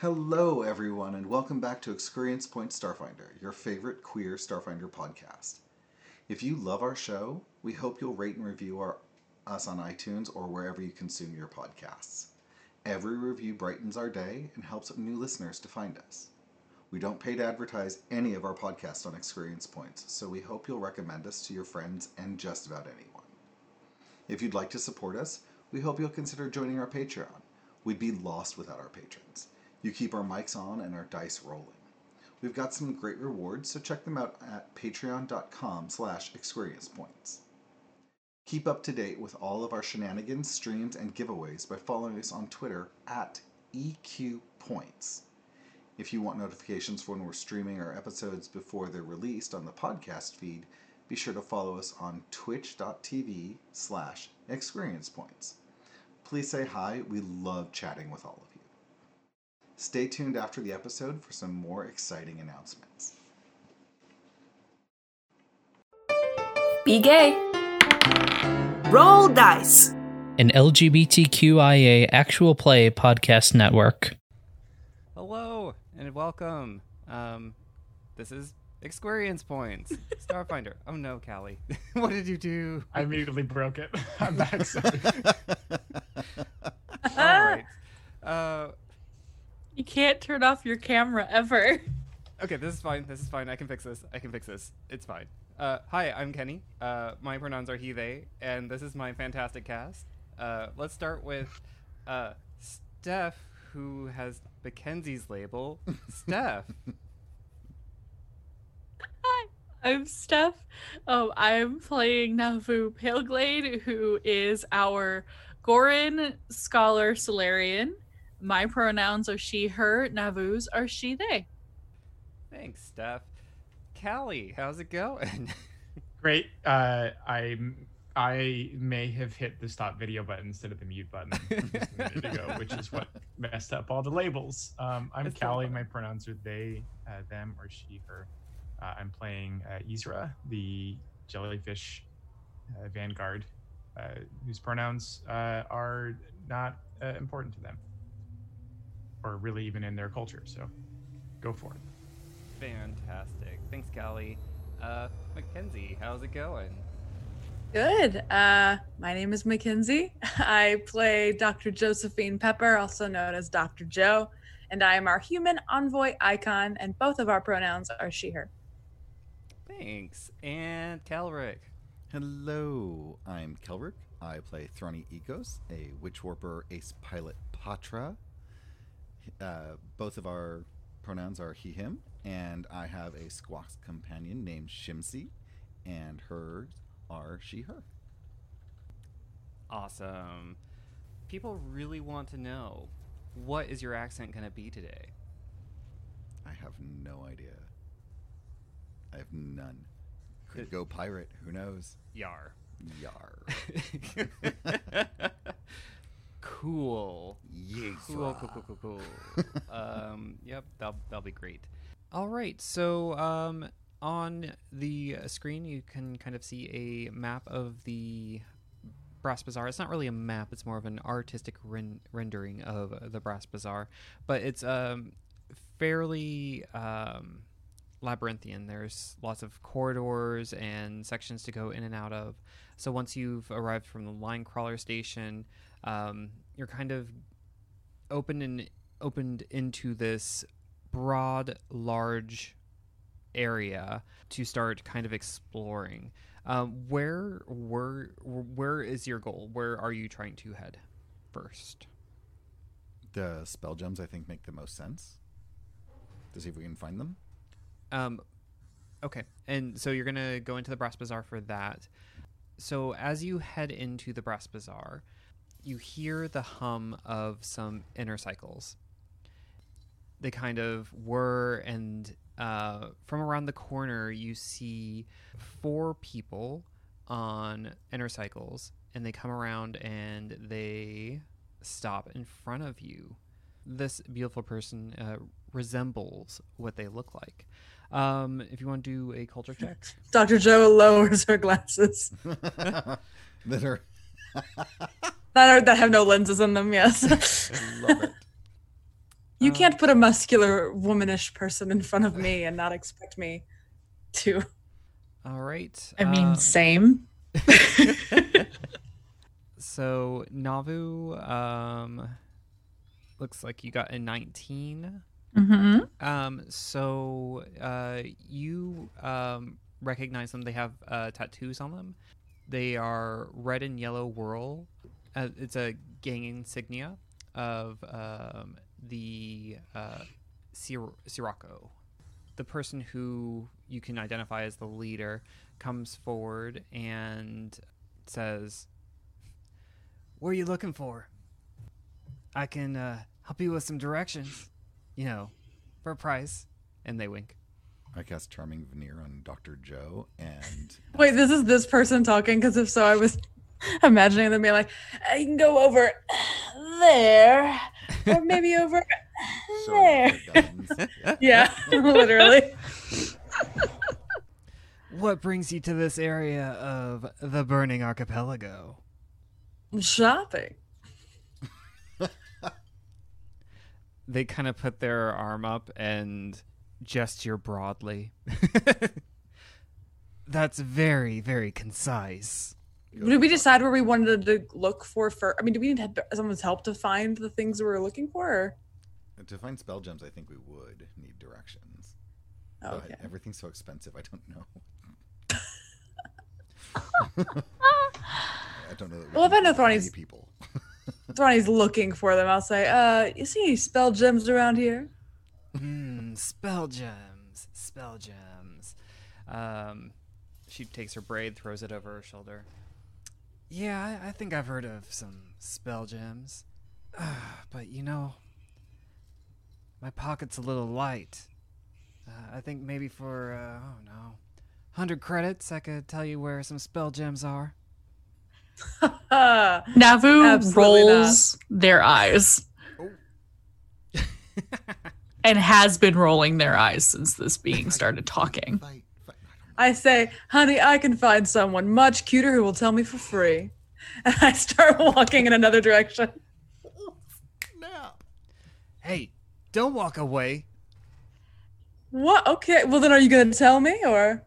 Hello, everyone, and welcome back to Experience Point Starfinder, your favorite queer Starfinder podcast. If you love our show, we hope you'll rate and review our, us on iTunes or wherever you consume your podcasts. Every review brightens our day and helps new listeners to find us. We don't pay to advertise any of our podcasts on Experience Points, so we hope you'll recommend us to your friends and just about anyone. If you'd like to support us, we hope you'll consider joining our Patreon. We'd be lost without our patrons. You keep our mics on and our dice rolling. We've got some great rewards, so check them out at patreon.com slash experiencepoints. Keep up to date with all of our shenanigans, streams, and giveaways by following us on Twitter at EQPoints. If you want notifications for when we're streaming our episodes before they're released on the podcast feed, be sure to follow us on twitch.tv slash experiencepoints. Please say hi. We love chatting with all of you. Stay tuned after the episode for some more exciting announcements. Be gay. Roll dice. An LGBTQIA actual play podcast network. Hello and welcome. Um, this is Experience Points, Starfinder. oh no, Callie, what did you do? I immediately broke it. I'm back. Sorry. All right. Uh, You can't turn off your camera ever. okay, this is fine. This is fine. I can fix this. I can fix this. It's fine. Uh, hi, I'm Kenny. Uh, my pronouns are he/they, and this is my fantastic cast. Uh, let's start with uh, Steph, who has Mackenzie's label. Steph. Hi, I'm Steph. Um, I'm playing Navu Paleglade, who is our Ghoran scholar Solarian. My pronouns are she, her. Navu's are she, they. Thanks, Steph. Callie, how's it going? Great. Uh, I I may have hit the stop video button instead of the mute button just a minute ago, which is what messed up all the labels. Um, I'm It's Callie. My pronouns are they, uh, them, or she, her. Uh, I'm playing uh, Isra, the jellyfish uh, vanguard, uh, whose pronouns uh, are not uh, important to them, or really even in their culture. So, go for it. Fantastic. Thanks, Callie. Uh, Mackenzie, how's it going? Good. Uh, my name is Mackenzie. I play Dr. Josephine Pepper, also known as Dr. Joe, and I am our human envoy icon, and both of our pronouns are she, her. Thanks. And Calric. Hello, I'm Kelrick. I play Throny Ecos, a witch warper ace pilot Pahtra. Uh, both of our pronouns are he, him, and I have a squox companion named Shimsy, and hers are she, her. Awesome. People really want to know what is your accent going to be today? I have no idea. I have none. Could go pirate. Who knows? Yar. Yar. cool. Yes. Cool, cool, cool, cool, cool. um, yep, that'll, that'll be great. All right, so um, on the screen, you can kind of see a map of the Brass Bazaar. It's not really a map; it's more of an artistic ren- rendering of the Brass Bazaar, but it's um, fairly um, labyrinthian. There's lots of corridors and sections to go in and out of. So once you've arrived from the line crawler station, um, you're kind of opened and opened into this broad, large area to start kind of exploring. Um, where where where is your goal? Where are you trying to head first? The spell gems, I think, make the most sense. To see if we can find them. Um, okay, and so you're gonna go into the Brass Bazaar for that. So as you head into the Brass Bazaar, you hear the hum of some enercycles. They kind of whir, and uh, from around the corner, you see four people on enercycles, and they come around and they stop in front of you. This beautiful person uh, resembles what they look like. Um, if you want to do a culture check, Dr. Joe lowers her glasses that are that are that have no lenses in them. Yes. love it. You Uh, can't put a muscular, womanish person in front of me and not expect me to. All right. I mean, um, same. so Navu, um, looks like you got a 19. mm-hmm. Um, so uh, you um, recognize them. They have uh, tattoos on them. They are red and yellow whirl. Uh, it's a gang insignia of um, the uh, Sir- Sirocco. The person who you can identify as the leader comes forward and says, "What are you looking for? I can uh, help you with some directions. You know, for a price." And they wink. I cast Charming Veneer on Dr. Joe and Wait, this is this person talking? Because if so, I was imagining them being like, uh, I can go over there, or maybe over there. off their guns. Yeah, literally. What brings you to this area of the Burning Archipelago? Shopping. They kind of put their arm up and gesture broadly. That's very, very concise. Did we decide where we wanted to look for first? I mean, do we need someone's help to find the things we were looking for? Or? To find spell gems, I think we would need directions. Oh, But everything's so expensive, I don't know. I don't know. That we Well, if I know find Thorny's- any people. Thorny's looking for them. I'll say, uh, you see any spell gems around here? Hmm, spell gems. Spell gems. Um, she takes her braid, throws it over her shoulder. Yeah, I, I think I've heard of some spell gems. Ah, but you know, my pocket's a little light. Uh, I think maybe for, uh, oh no, 100 credits, I could tell you where some spell gems are. Uh, Navu Absolutely not. rolls their eyes and has been rolling their eyes since this being started talking. Fight, fight. I say, honey, I can find someone much cuter who will tell me for free. And I start walking in another direction. Snap. Hey, don't walk away. What? Okay. Well, then are you going to tell me or?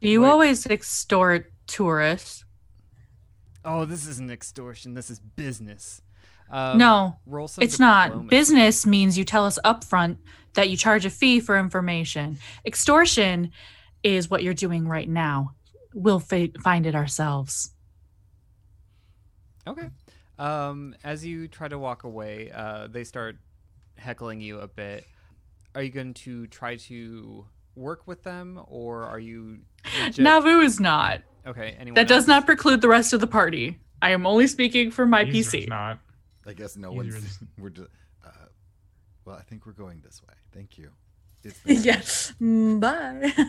Do you Wait. always extort tourists. Oh, this isn't extortion. This is business. Um, no, roll some it's not. Business means you tell us upfront that you charge a fee for information. Extortion is what you're doing right now. We'll fa- find it ourselves. Okay. Um, as you try to walk away, uh, they start heckling you a bit. Are you going to try to work with them, or are you? Legit- Navu is not. Okay. Anyone That does not preclude the rest of the party. I am only speaking for my Ezra's PC. Not. I guess no Either one's. is- We're just. Uh, well, I think we're going this way. Thank you. Yes. Yeah. Bye.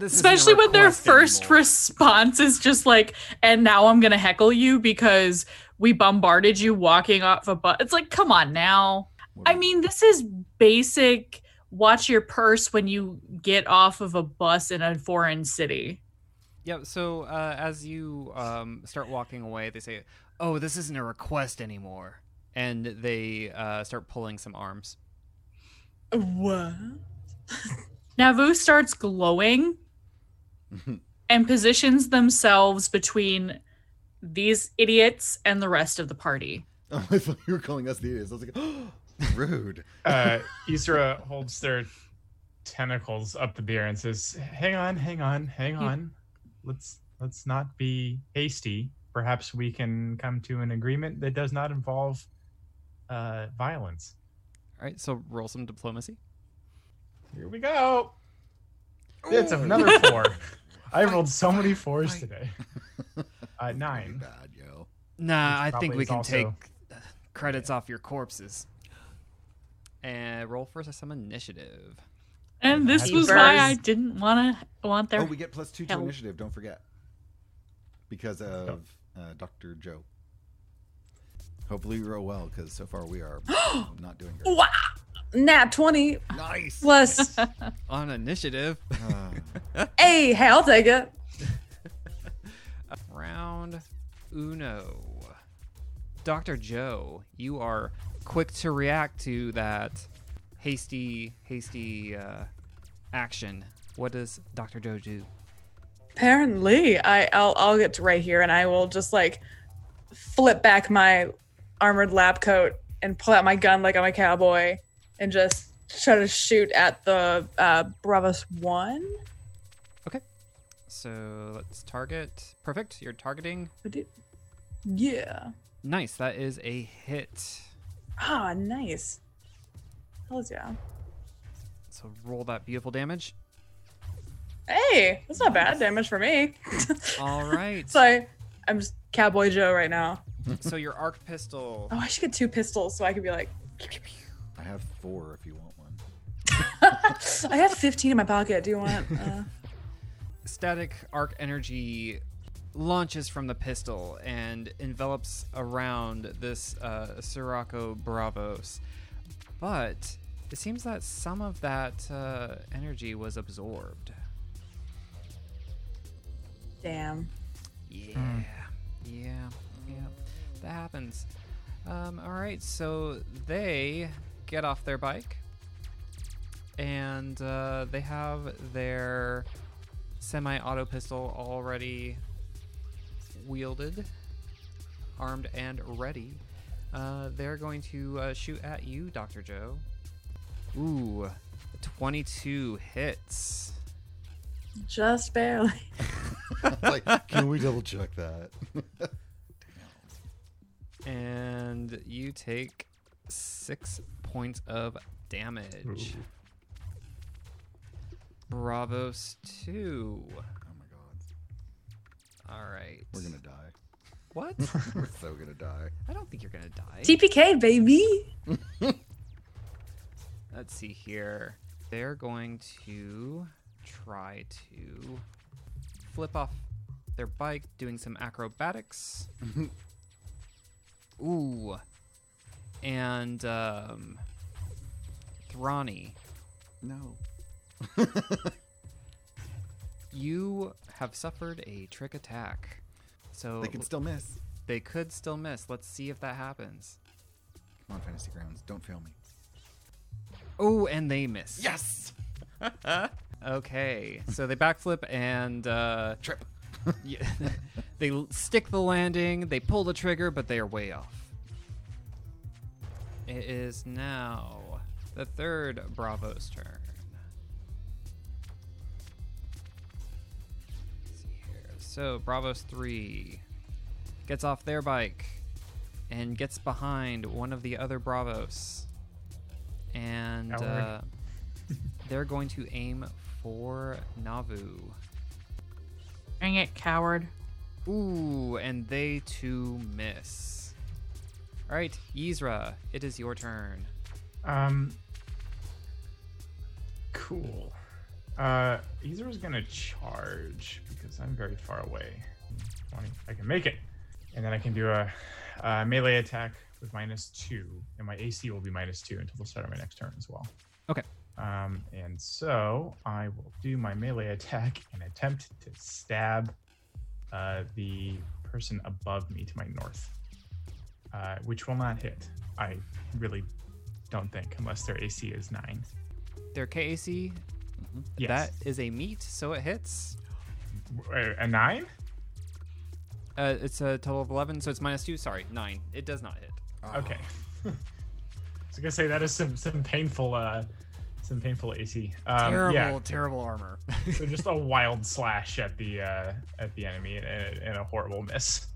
Especially when their first anymore. response is just like, and now I'm gonna heckle you because we bombarded you walking off a bus. It's like, come on now. I mean, this is basic watch your purse when you get off of a bus in a foreign city. Yeah. So uh, as you um, start walking away, they say, "Oh, this isn't a request anymore," and they uh, start pulling some arms. what? Navu starts glowing and positions themselves between these idiots and the rest of the party. Oh, I thought you were calling us the idiots. I was like, rude. Uh, Isra holds their tentacles up in the air and says, "Hang on, hang on, hang on. Let's let's not be hasty. Perhaps we can come to an agreement that does not involve uh, violence." All right. So roll some diplomacy. Here we go. It's another four. I rolled so many fours Fight. today. Uh, nine. Bad, yo. Nah, Which I think probably we is can also- take uh, credits off your corpses. And roll for some initiative. And this was why I birthday. didn't want to want their Oh, we get plus two to help. initiative. Don't forget. Because of uh, Dr. Joe. Hopefully we roll well, because so far we are not doing great. Wow. Nat 20 Nice. plus. On initiative, hey, hey, I'll take it. round uno. Dr. Joe, you are quick to react to that hasty, hasty uh, action. What does Dr. Joe do? Apparently, I I'll I'll get to right here and I will just like flip back my armored lab coat and pull out my gun like I'm a cowboy and just try to shoot at the uh, Bravos one. Okay. So let's target. Perfect. You're targeting. Yeah. Nice. That is a hit. Ah, nice. Hells yeah. So roll that beautiful damage. Hey, that's not bad damage for me. All right. so I, I'm just Cowboy Joe right now. so your arc pistol. Oh, I should get two pistols so I could be like, I have four if you want one. I have 15 in my pocket. Do you want? Uh, static arc energy launches from the pistol and envelops around this uh, Sirocco Bravos. But it seems that some of that uh, energy was absorbed. damn. Yeah, yeah, yeah. That happens. Um, all right, so they get off their bike and uh, they have their semi-auto pistol already wielded, armed and ready. Uh, they're going to uh, shoot at you, Dr. Joe. Ooh, 22 hits. Just barely. like, can we double check that? And you take six points of damage. Ooh. Bravos 2. oh my god. All right. We're gonna die. What? We're so gonna die. I don't think you're going to die. TPK, baby. Let's see here. They're going to try to flip off their bike, doing some acrobatics. Ooh. And, um, Thrani, No. you have suffered a trick attack. So They can still miss. they could still miss. Let's see if that happens. Come on, Fantasy Grounds. Don't fail me. Oh, and they miss. Yes! Okay, so they backflip and uh, Trip. yeah, they stick the landing. They pull the trigger, but they are way off. It is now the third Bravo's turn. Let's see here. So Bravos three gets off their bike and gets behind one of the other Bravos, and uh, they're going to aim for Navu. Dang it, coward. Ooh, and they too miss. All right, Isra, it is your turn. Um. Cool. Uh, Ezra's gonna charge because I'm very far away. 20. I can make it, and then I can do a, a melee attack with minus two, and my AC will be minus two until the start of my next turn as well. Okay. Um, and so I will do my melee attack and attempt to stab uh, the person above me to my north, uh, which will not hit. I really don't think, unless their AC is nine. Their KAC, Yes. that is a meet, so it hits. a, a nine? Uh, it's a total of 11, so it's minus two. Sorry, nine. It does not hit. Okay. I was gonna say that is some some painful uh some painful AC. Um, terrible, Yeah. terrible armor. so just a wild slash at the uh at the enemy and, and a horrible miss.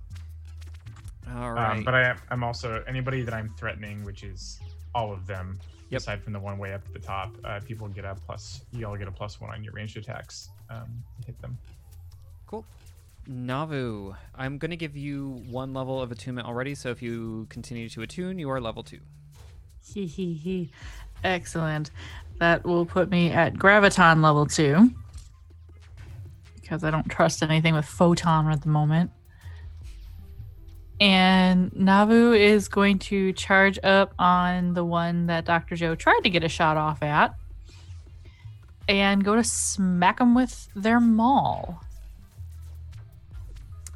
All right. Um, but I am I'm also anybody that I'm threatening, which is all of them, Yep. aside from the one way up at the top. Uh, people get a plus. You all get a plus one on your ranged attacks. Um, hit them. Cool. Navu, I'm going to give you one level of attunement already, so if you continue to attune, you are level two. Hee hee hee. Excellent. That will put me at graviton level two. Because I don't trust anything with photon at the moment. And Navu is going to charge up on the one that Dr. Joe tried to get a shot off at. And go to smack them with their maul.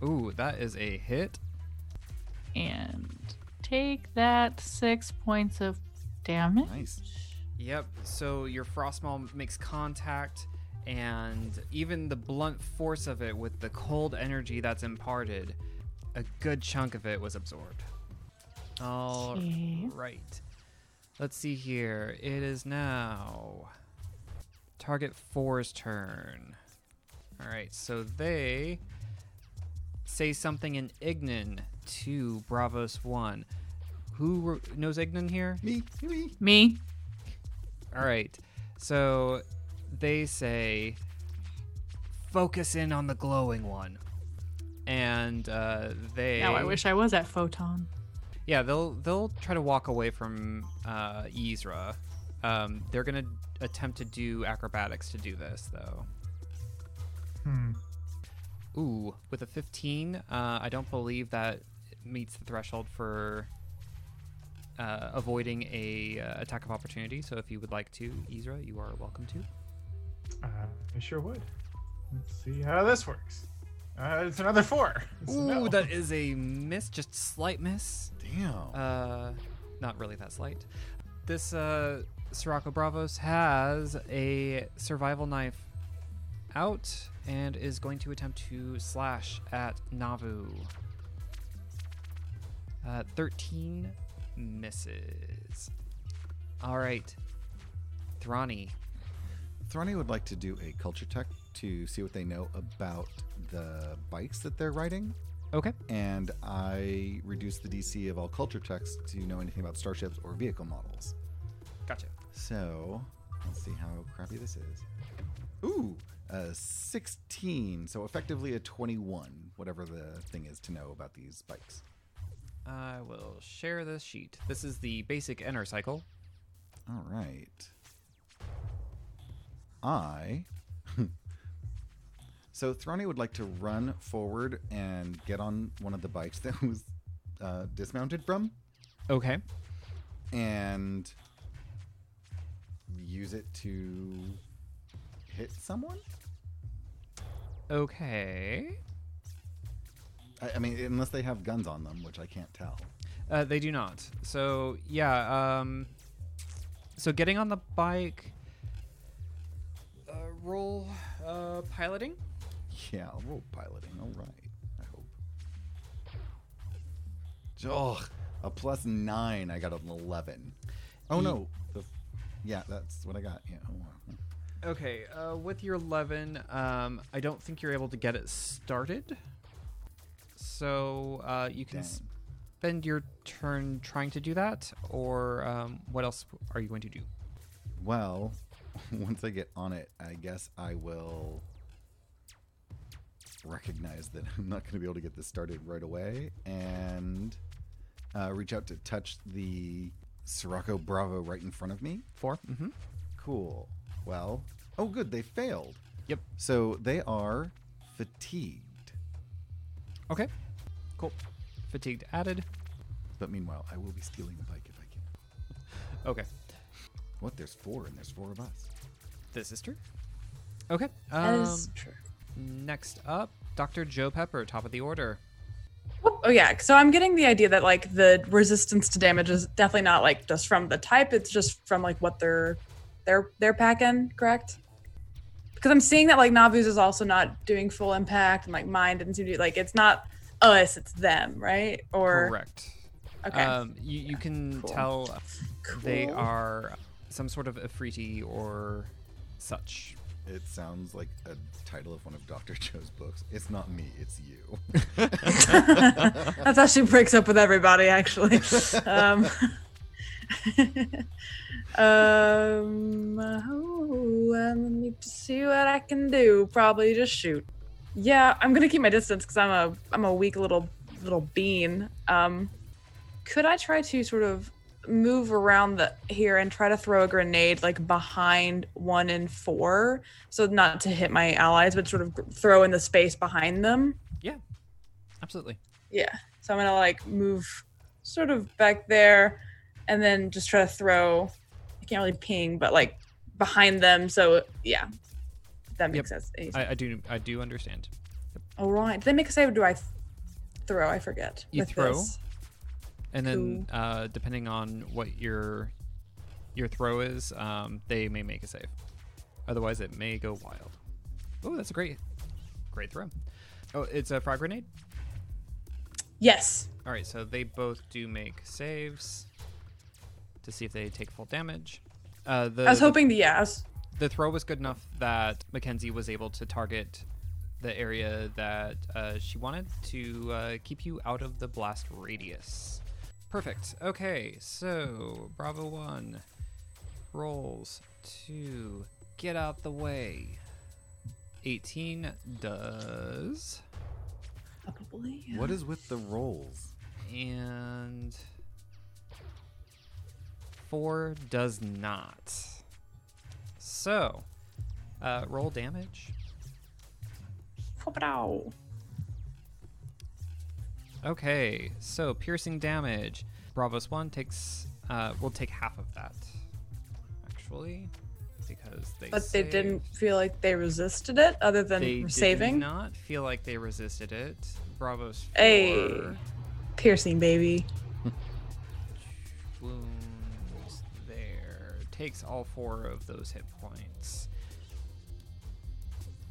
Ooh, that is a hit. And take that six points of damage. Nice. Yep. So your frostmaw makes contact, and even the blunt force of it with the cold energy that's imparted, a good chunk of it was absorbed. All Okay. right. Let's see here. It is now target four's turn. All right. So they say something in Ignan to Bravos one. Who re- knows Ignan here? Me, me. Me. All right. So they say focus in on the glowing one. And uh, they Now I wish I was at Photon. Yeah, they'll they'll try to walk away from uh Isra. Um they're going to attempt to do acrobatics to do this though. Hmm. Ooh, with a 15, uh I don't believe that meets the threshold for uh, avoiding a uh, attack of opportunity. So if you would like to, Isra, you are welcome to. Uh, I sure would. Let's see how this works. Uh, it's another four. It's a Ooh, no. that is a miss, just slight miss. Damn. Uh, not really that slight. This uh, Sirocco Bravos has a survival knife out and is going to attempt to slash at Navu. Uh, 13 misses. All right. Thrani. Thrani would like to do a culture check to see what they know about the bikes that they're riding. Okay. And I reduced the DC of all culture checks to know anything about starships or vehicle models. Gotcha. So let's see how crappy this is. Ooh, a 16. So effectively a 21, whatever the thing is to know about these bikes. I will share this sheet. This is the basic enercycle. All right. I. Hmm, so Thrani would like to run forward and get on one of the bikes that was uh, dismounted from Okay. and use it to hit someone. Okay. I, I mean, unless they have guns on them, which I can't tell. Uh, they do not. So yeah. Um, so getting on the bike. Uh, roll uh, piloting. Yeah, I'll roll piloting. All right. I hope. Ugh, a plus nine. I got an 11. Oh, Ye- no. The, yeah, that's what I got. Yeah. oh, wow. Okay. Uh, with your eleven, um, I don't think you're able to get it started. So uh, you can Dang. spend your turn trying to do that, or um, what else are you going to do? Well, once I get on it, I guess I will recognize that I'm not going to be able to get this started right away and uh, reach out to touch the Sirocco Bravo right in front of me. 4 Mm-hmm. Cool. Well, oh, good. They failed. Yep. So they are fatigued. Okay. Cool. Fatigued added. But meanwhile, I will be stealing the bike if I can. Okay. What? There's four, and there's four of us. This is true. Okay. That Um, is true. Next up, Dr. Joe Pepper, top of the order. Oh yeah, so I'm getting the idea that like the resistance to damage is definitely not like just from the type; it's just from like what they're they're they're packing, correct? Because I'm seeing that like Navu's is also not doing full impact, and like mine didn't seem to like it's not us, it's them, right? Or Correct. okay, Um, you, you can cool. tell they are some sort of Afriti or such. It sounds like a title of one of Dr. Joe's books. It's not me, it's you. That's how she breaks up with everybody, actually. um, um, oh, I need to see what I can do. Probably just shoot. Yeah, I'm gonna keep my distance because I'm a I'm a weak little little bean. Um, could I try to sort of move around the here and try to throw a grenade like behind one and four, so not to hit my allies, but sort of throw in the space behind them? Yeah, absolutely. Yeah. So I'm gonna like move sort of back there and then just try to throw I can't really ping, but like behind them. So yeah. That makes sense. Sense. I, I do I do understand. All right. Did they make a save or do I th- throw? I forget. You throw? this? And then uh, depending on what your your throw is, um, they may make a save. Otherwise, it may go wild. Oh, that's a great, great throw. Oh, it's a frag grenade. Yes. All right, so they both do make saves to see if they take full damage. Uh, the, I was the- hoping the yes. the throw was good enough that Mackenzie was able to target the area that uh, she wanted to uh, keep you out of the blast radius. Perfect. Okay, so Bravo 1 rolls to get out the way. 18 does. Probably. What is with the rolls? And 4 does not. So, uh, roll damage. Pow. Okay, so piercing damage. Bravos one takes uh will take half of that. Actually. Because they But they didn't feel like they resisted it, other than saving? they did not feel like they resisted it. Bravos four Hey. Piercing, baby. wounds there. Takes all four of those hit points.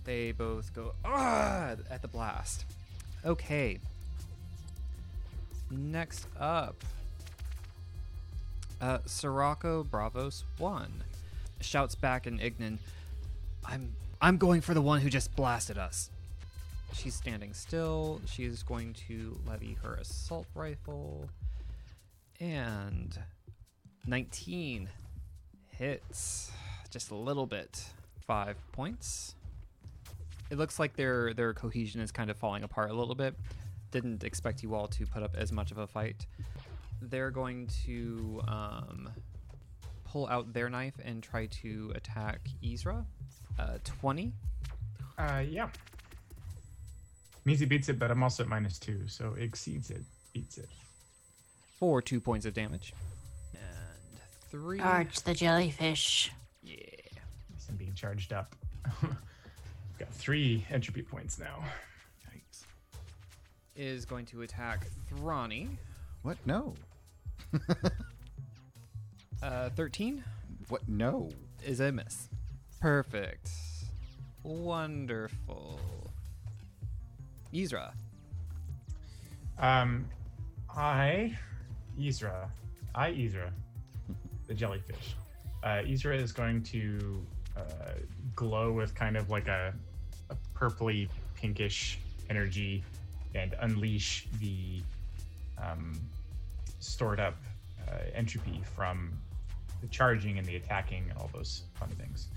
They both go ah at the blast. Okay. Next up, uh, Sirocco Bravos one shouts back in Ignan, "I'm I'm going for the one who just blasted us." She's standing still. She is going to levy her assault rifle. And 19 hits just a little bit. 5 points. It looks like their their cohesion is kind of falling apart a little bit. Didn't expect you all to put up as much of a fight. They're going to um, pull out their knife and try to attack Isra. Uh, 20. Uh, yeah. Means beats it, but I'm also at minus two, so exceeds it, beats it. for two points of damage. And three. Charge the jellyfish. Yeah. Yes, I'm being charged up. Got three entropy points now. Yikes. Is going to attack Thrani. What? No. Uh, 13 What? No. is a miss. Perfect. Wonderful. Isra. Um, I, Isra, I Isra, the jellyfish. Uh, Isra is going to uh, glow with kind of like a, a purpley pinkish energy and unleash the um, stored up uh, entropy from the charging and the attacking and all those fun things.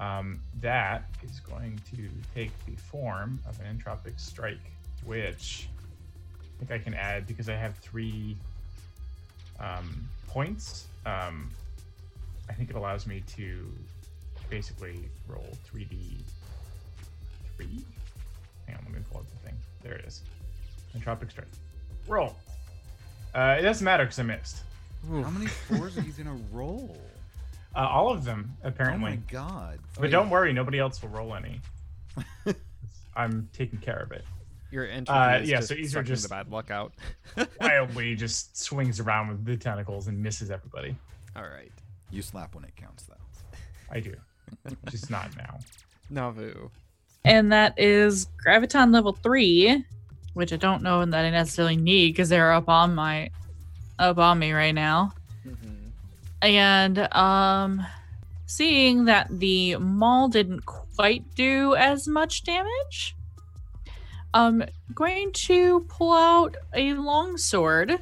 Um, that is going to take the form of an entropic strike, which I think I can add because I have three um, points. Um, I think it allows me to basically roll 3d3. Hang let me pull up the thing. There it is. Entropic strike. Roll. Uh, it doesn't matter because I missed. How many fours are you gonna roll? Uh, all of them, apparently. Oh my god. but don't worry, nobody else will roll any. I'm taking care of it. Your entropy Uh, is yeah, just so Isra just- the bad luck out. Wildly just swings around with the tentacles and misses everybody. All right. You slap when it counts, though. I do. Just not now. Navu. And that is Graviton level three, which I don't know that I necessarily need because they're up on my up on me right now. Mm-hmm. And um seeing that the maul didn't quite do as much damage, I'm going to pull out a longsword.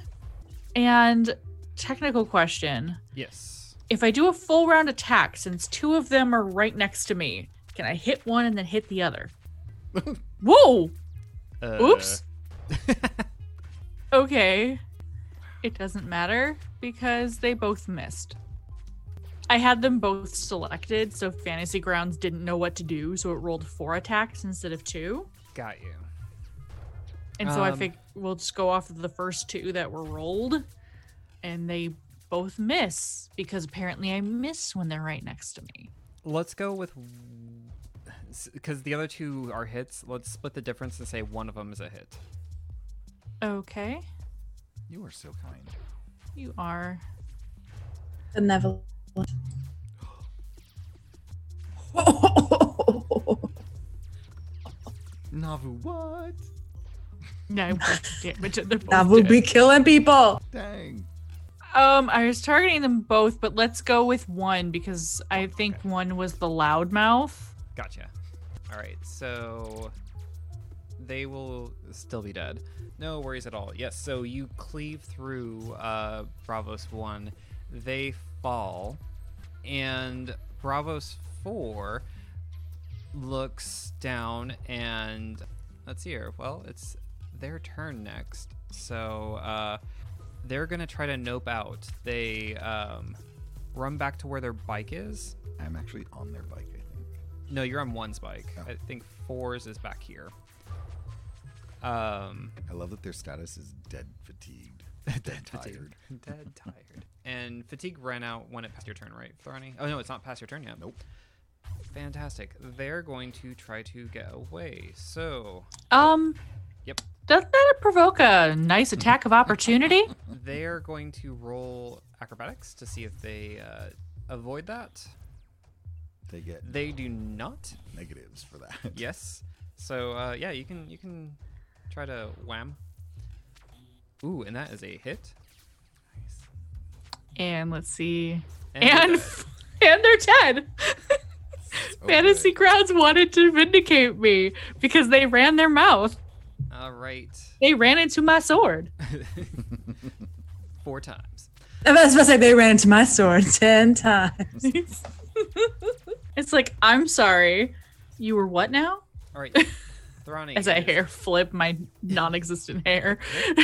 And technical question. Yes. If I do a full round attack, since two of them are right next to me, can I hit one and then hit the other? Whoa! Uh, Oops. Okay. It doesn't matter because they both missed. I had them both selected, so Fantasy Grounds didn't know what to do, so it rolled four attacks instead of two. Got you. And so I Um, think we'll just go off of the first two that were rolled, and they both miss because apparently I miss when they're right next to me. Let's go with because the other two are hits. Let's split the difference and say one of them is a hit. Okay. You are so kind. You are. Benevolent. Navu, what? No, damage and they're both That would dead. be killing people. Dang. Um, I was targeting them both, but let's go with one because I think one was the loudmouth. Gotcha. All right, so they will still be dead. No worries at all. Yes, so you cleave through uh, Bravos 1. They fall, and Bravos 4 looks down and let's see here. Well, it's their turn next. So uh, they're going to try to nope out. They um, run back to where their bike is. I'm actually on their bike. No, you're on one's bike. Oh. I think fours is back here. Um, I love that their status is dead fatigued. Dead fatigue. tired. Dead tired. And fatigue ran out when it passed your turn, right, Thorny? Oh no, it's not past your turn yet. Nope. Fantastic. They're going to try to get away. So Um, Yep. Doesn't that provoke a nice attack of opportunity? they're going to roll acrobatics to see if they uh, avoid that. They get They do not. negatives for that. Yes. So uh, yeah, you can you can try to wham. Ooh, and that is a hit. Nice. and let's see. And, And and they're dead. Okay. Fantasy Grounds wanted to vindicate me because they ran their mouth. all right. They ran into my sword. Four times. I was about to say they ran into my sword ten times. It's like, I'm sorry. You were what now? All right. Thrani. As I hair flip my non existent hair.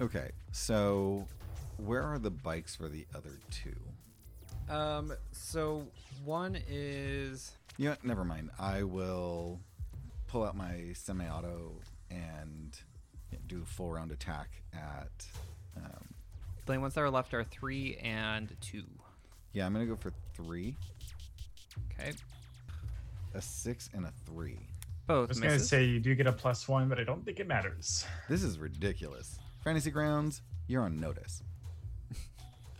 Okay, so where are the bikes for the other two? Um. So one is You know what? Never mind. I will pull out my semi-auto and do a full round attack at. Um, the only ones that are left are three and two. Yeah, I'm gonna go for three, Okay. a six, and a three. Both. I Both was gonna say you do get a plus one, but I don't think it matters. This is ridiculous. Fantasy Grounds, you're on notice.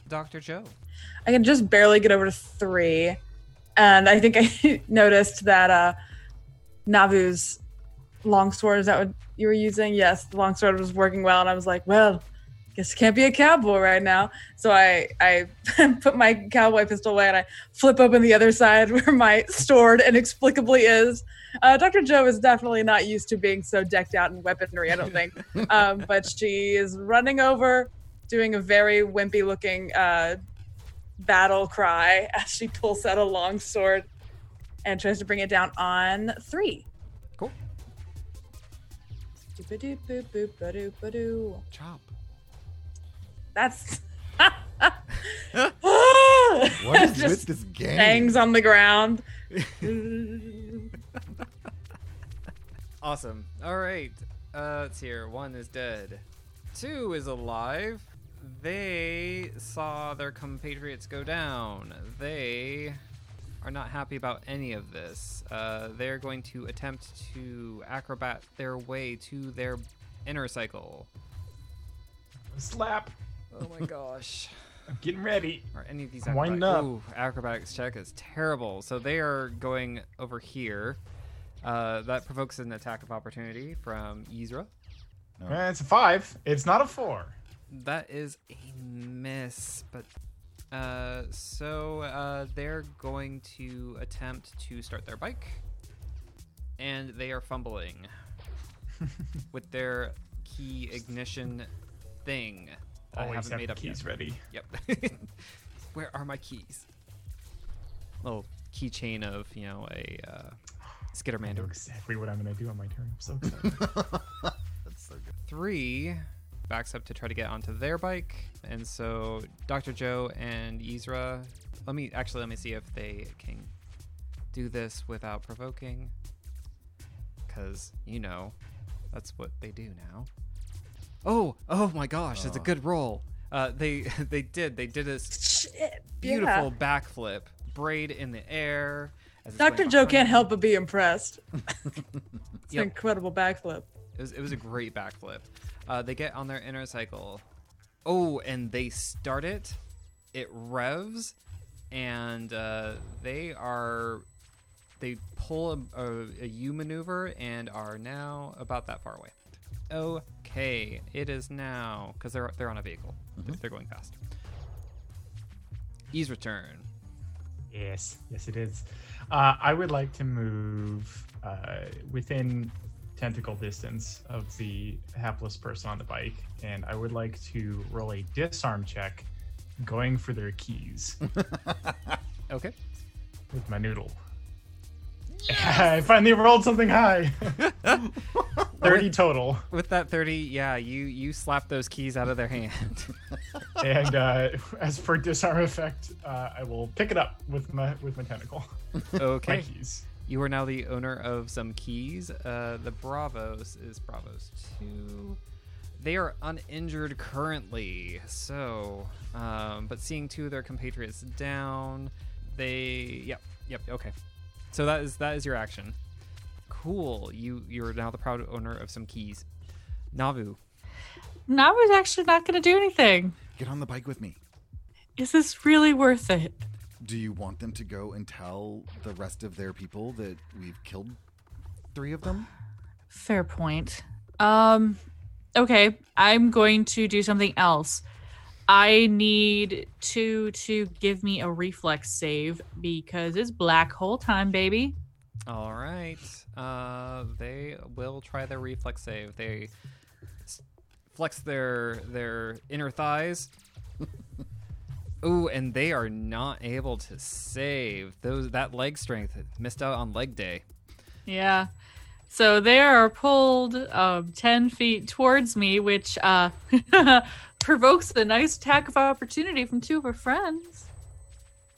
Dr. Joe. I can just barely get over to three. And I think I noticed that uh Navu's longsword, is that what you were using? Yes, the longsword was working well, and I was like, well, guess I can't be a cowboy right now. So I I put my cowboy pistol away and I flip open the other side where my sword inexplicably is. Uh, Dr. Joe is definitely not used to being so decked out in weaponry, I don't think. um, but she is running over, doing a very wimpy looking uh, battle cry as she pulls out a long sword and tries to bring it down on three. Cool. Chop. That's What is Just with this game? hangs on the ground. Awesome. All right. Uh, let's hear. One is dead. Two is alive. They saw their compatriots go down. They are not happy about any of this. Uh, they're going to attempt to acrobat their way to their enercycle. Slap. Oh my gosh. I'm getting ready. Are any of these I'm winding acrobatic- Ooh, acrobatics check is terrible. So they are going over here. Uh, that provokes an attack of opportunity from Isra. No. Eh, it's a five. It's not a four. That is a miss, but uh, so uh, they're going to attempt to start their bike, and they are fumbling with their key ignition thing. I Always haven't have made the up keys yet. ready. Yep. Where are my keys? Little keychain of you know a uh, I know exactly what I'm gonna do on my turn. I'm so excited. That's so good. three backs up to try to get onto their bike, and so Dr. Joe and Isra. Let me actually let me see if they can do this without provoking, because you know that's what they do now. Oh, oh my gosh, it's a Oh. good roll. Uh, they they did they did a s- Shit. beautiful backflip, braid in the air. Dr. Joe behind can't help but be impressed. It's Yep. an incredible backflip. It was, it was a great backflip. Uh, they get on their enercycle. Oh, and they start it. It revs, and uh, they are they pull a, a, a U maneuver and are now about that far away. Okay, it is now because they're they're on a vehicle. They're going fast. E's return. Yes, yes, it is. Uh, I would like to move uh, within tentacle distance of the hapless person on the bike, and I would like to roll a disarm check, going for their keys Okay. with my noodle. I finally rolled something high. Thirty total, With that 30, yeah, you you slap those keys out of their hand. and uh, as for disarm effect, uh, I will pick it up with my with my tentacle. My okay. keys. You are now the owner of some keys. Uh, the Bravos is Bravos 2. They are uninjured currently, so, um, but seeing two of their compatriots down, they, yep, yep, okay. So that is that is your action. Cool. You you're now the proud owner of some keys. Navu. Navu's actually not going to do anything. Get on the bike with me. Is this really worth it? Do you want them to go and tell the rest of their people that we've killed three of them? Fair point. Um, okay, I'm going to do something else. I need two to give me a reflex save because it's black hole time, baby. All right. Uh, they will try their reflex save. They flex their their inner thighs. Ooh, and they are not able to save those that leg strength. Missed out on leg day. Yeah. So they are pulled um, 10 feet towards me, which uh, provokes the nice attack of opportunity from two of our friends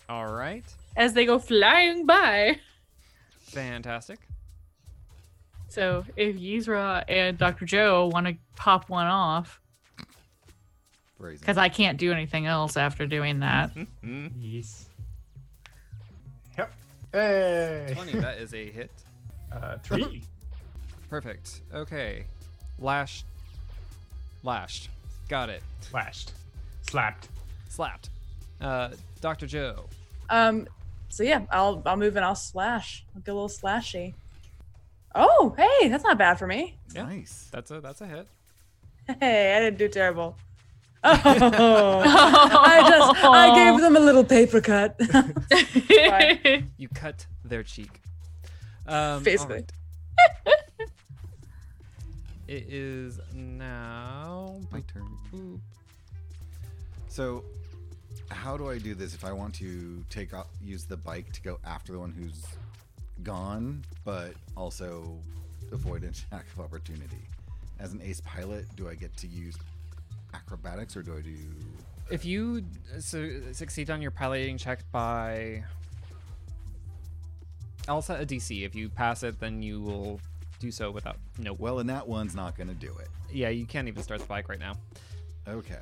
All right. as they go flying by. Fantastic. So if Isra and Dr. Joe want to pop one off, Brazen. because I can't do anything else after doing that. Mm, Yes. Yep. Hey. 20. that is a hit. Uh, three. Perfect. Okay. Lashed. Lashed. Got it. Slashed. Slapped. Slapped. Uh, Dr. Joe. Um, so yeah, I'll I'll move and I'll slash. I'll get a little slashy. Oh, hey, that's not bad for me. Yeah. Nice. That's a that's a hit. Hey, I didn't do terrible. Oh, I just I gave them a little paper cut. You cut their cheek. Um, Basically. it is now. My turn. Boop. So, how do I do this if I want to take off, use the bike to go after the one who's gone, but also avoid an attack of opportunity? As an ace pilot, do I get to use acrobatics or do I do? If you su- succeed on your piloting check by, I'll set a DC. If you pass it, then you will do so without no. Well, and that one's not going to do it. Yeah, you can't even start the bike right now. Okay.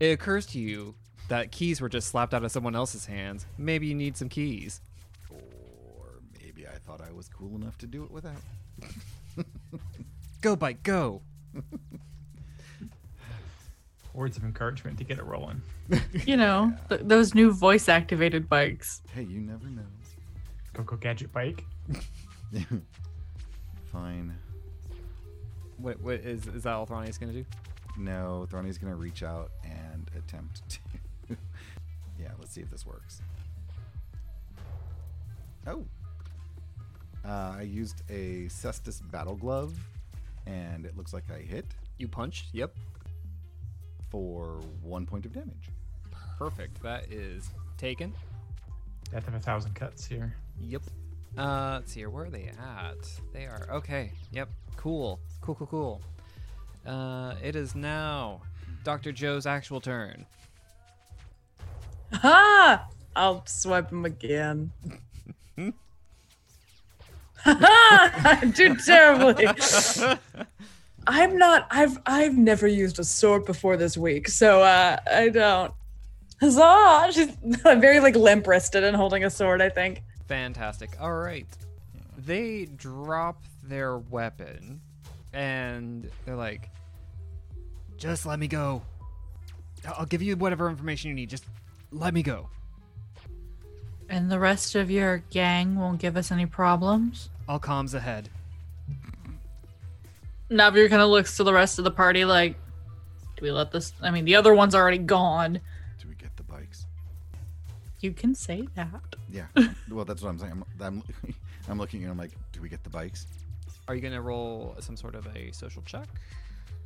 It occurs to you that keys were just slapped out of someone else's hands. Maybe you need some keys. Or maybe I thought I was cool enough to do it without. Go bike, go. Words of encouragement to get it rolling. you know, th- those new voice activated bikes. Hey, you never know. Go go gadget bike. Fine. What, what is is that all Thronny's gonna do? No, Thorny's gonna reach out and attempt to. yeah, let's see if this works. Oh. Uh, I used a Cestus Battle Glove, and it looks like I hit You punched. Yep. for one point of damage. Perfect. That is taken. Death of a thousand cuts here. Yep. Uh, let's see here. Where are they at? They are okay. Yep. Cool. Cool. Cool. Cool. Uh, it is now Dr. Joe's actual turn. Ha! I'll swipe him again. I do terribly. I'm not. I've I've never used a sword before this week, so uh, I don't. Huzzah! She's very like limp wristed and holding a sword. I think. Fantastic. All right. They drop their weapon and they're like, "Just let me go. I- I'll give you whatever information you need. Just let me go. And the rest of your gang won't give us any problems? All comms ahead." Navir kind of looks to the rest of the party like, do we let this? I mean, the other one's already gone. You can say that. Yeah. well, that's what I'm saying. I'm, I'm, I'm looking and I'm like, do we get the bikes? Are you gonna roll some sort of a social check?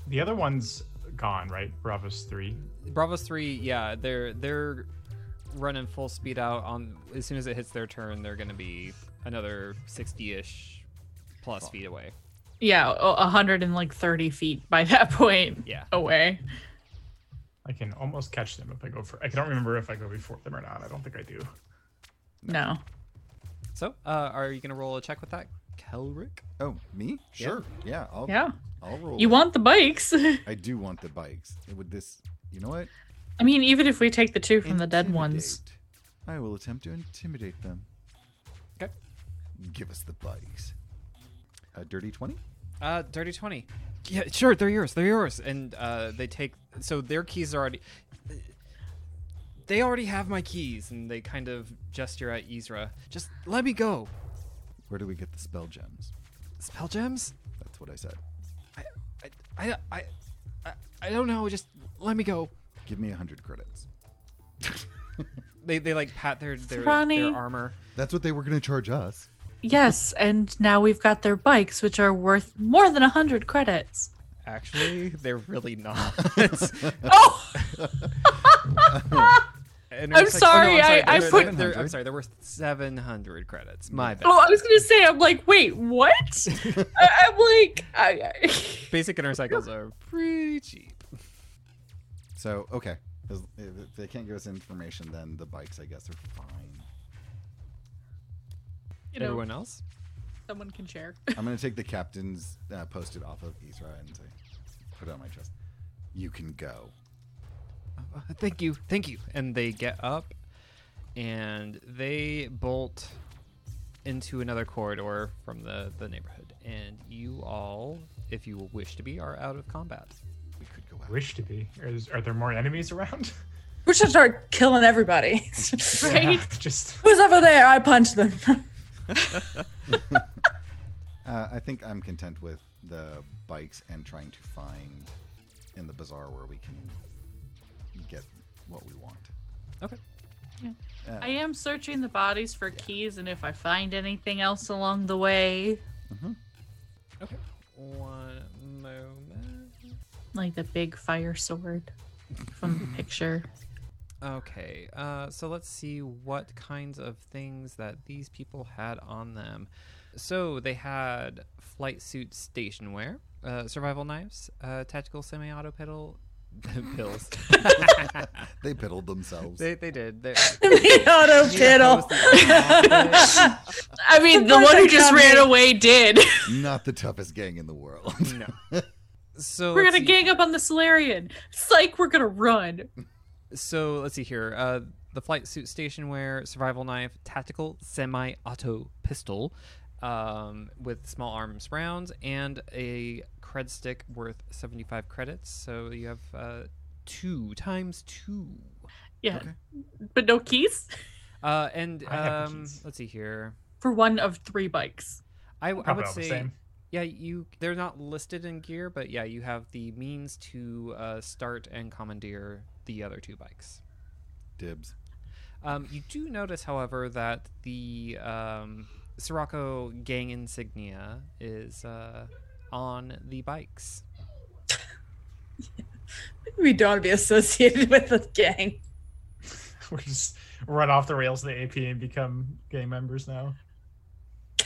The other one's gone, right? Bravos three. Bravo's three, yeah, they're they're running full speed out. On as soon as it hits their turn, they're gonna be another sixty-ish plus feet away. Yeah, a a hundred and like thirty feet by that point Yeah. away. I can almost catch them if I go for. I don't remember if I go before them or not. I don't think I do. No. So, uh, are you gonna roll a check with that, Kelrick? Oh, me? Sure. Yeah. I'll, Yeah. I'll roll. You want the bikes? I do want the bikes. Would this? You know what? I mean, even if we take the two from the dead ones. I will attempt to intimidate them. Okay. Give us the bikes. A dirty twenty. Uh, dirty twenty. Yeah, sure, they're yours. They're yours, and uh, they take. So their keys are already. They already have my keys, and they kind of gesture at Isra. Just let me go. Where do we get the spell gems? Spell gems? That's what I said. I, I, I, I, I don't know. Just let me go. Give me a hundred credits. They, they like pat their their, their armor. That's what they were going to charge us. Yes, and now we've got their bikes, which are worth more than a hundred credits. Actually, they're really not. Oh, I'm like, oh, sorry, I'm I- I they're- put- they're- they're- I'm 700. sorry. They're worth seven hundred credits. My bad. oh, I was gonna say, I'm like, wait, what? I, I'm like, I, I, Basic enercycles are pretty cheap. So okay, if they can't give us information, then the bikes, I guess, are fine. You know, Everyone else? someone can share. I'm going to take the captain's uh, post-it off of Isra and say, put it on my chest. You can go. Uh, Thank you, thank you. And they get up, and they bolt into another corridor from the the neighborhood. And you all, if you wish to be, are out of combat. We could go out. Wish to be. Is, are there more enemies around? We should start killing everybody. Right? Just Who's over there? I punch them. Uh, I think I'm content with the bikes and trying to find in the bazaar where we can get what we want. Okay. Uh, I am searching the bodies for keys, and if I find anything else along the way, Okay. One moment. like the big fire sword from the picture. Okay, uh, so let's see what kinds of things that these people had on them. So they had flight suit station wear, uh, survival knives, uh, tactical semi-auto pedal pills. they piddled themselves. they they did. They, the auto piddle. the. I mean, the Sometimes one who just come ran away did. Not the toughest gang in the world. no. So we're gonna see. gang up on the Solarian. Psych, we're gonna run. So let's see here. Uh, the flight suit station wear, survival knife, tactical semi-auto pistol, um, with small arms rounds, and a cred stick worth seventy-five credits. So you have uh, two times two. Yeah, Okay. but no keys Uh, and I have the um, keys. let's see here. for one of three bikes. I, I would say, yeah, you. They're not listed in gear, but yeah, you have the means to uh, start and commandeer the other two bikes. Dibs. Um, you do notice, however, that the um, Sirocco gang insignia is uh, on the bikes. we don't want to be associated with the gang. we just run off the rails of the AP and become gang members now.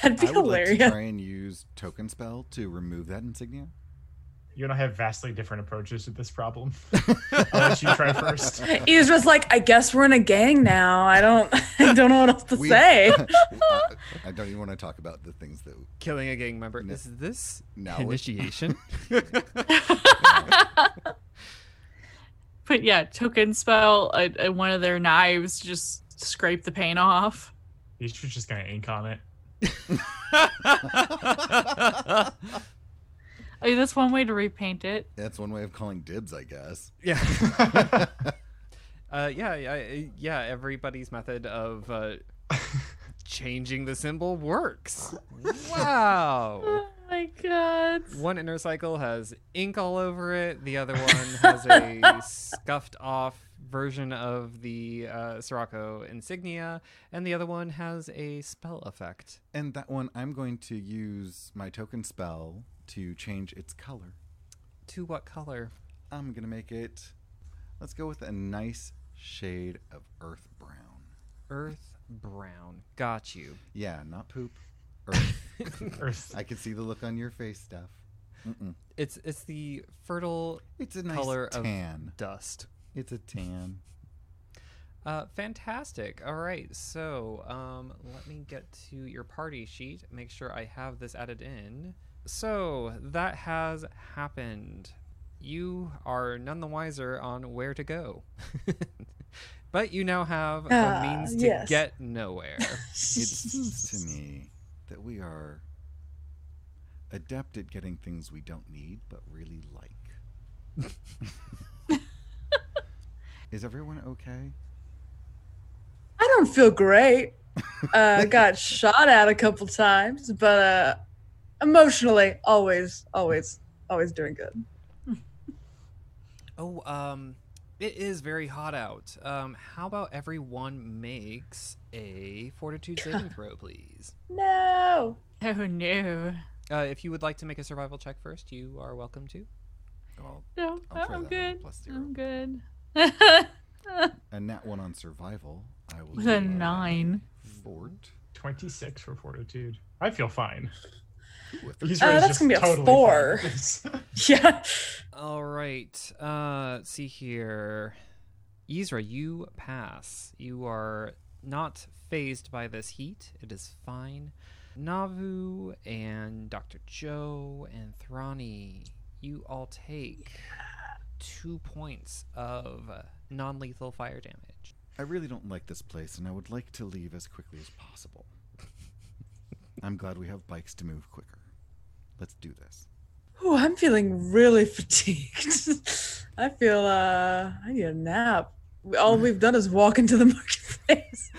That'd be I would like to hilarious. try and use token spell to remove that insignia. You and I have vastly different approaches to this problem. I'll let you try first. He was just like, I guess we're in a gang now. I don't, I don't know what else to We- say. I, I don't even want to talk about the things that Killing a gang member. No. Is this now initiation? But yeah, token spell uh, uh, one of their knives just scrape the paint off. He's just gonna ink on it. I mean, that's one way to repaint it. That's one way of calling dibs, I guess. Yeah. uh, yeah, yeah, yeah. Everybody's method of uh, changing the symbol works. Wow. Oh my god. One enercycle has ink all over it. The other one has a scuffed off version of the uh, Sirocco insignia, and the other one has a spell effect. And that one, I'm going to use my token spell to change its color. To what color? I'm going to make it, let's go with a nice shade of earth brown. Earth brown. Got you. Yeah, not poop. Earth. Earth. I can see the look on your face, Steph. Mm-mm. It's it's the fertile It's a nice color tan. of dust. It's a tan. Uh, fantastic. All right, so um, let me get to your party sheet. Make sure I have this added in. So that has happened. You are none the wiser on where to go, but you now have Ah, a means to yes. get nowhere. It seems to me that we are adept at getting things we don't need but really like. Is everyone okay? I don't feel great. Uh, got shot at a couple times, but uh, emotionally, always, always, always doing good. oh, um, it is very hot out. Um, how about everyone makes a fortitude saving throw, please? No. Oh no. Uh, if you would like to make a survival check first, you are welcome to. Well, No, I'll try I'm that with a good. plus zero. I'm good. a nat one on survival. I will With do a nine. Fort. 26 for fortitude. I feel fine. With He's Uh, that's gonna be a totally four. Yeah. All right. Uh, let's see here. Isra, you pass. You are not phased by this heat. It is fine. Navu and Dr. Joe and Thrani, you all take two points of non lethal fire damage. I really don't like this place, and I would like to leave as quickly as possible. I'm glad we have bikes to move quicker. Let's do this. Oh, I'm feeling really fatigued. I feel uh, I need a nap. All we've done is walk into the marketplace.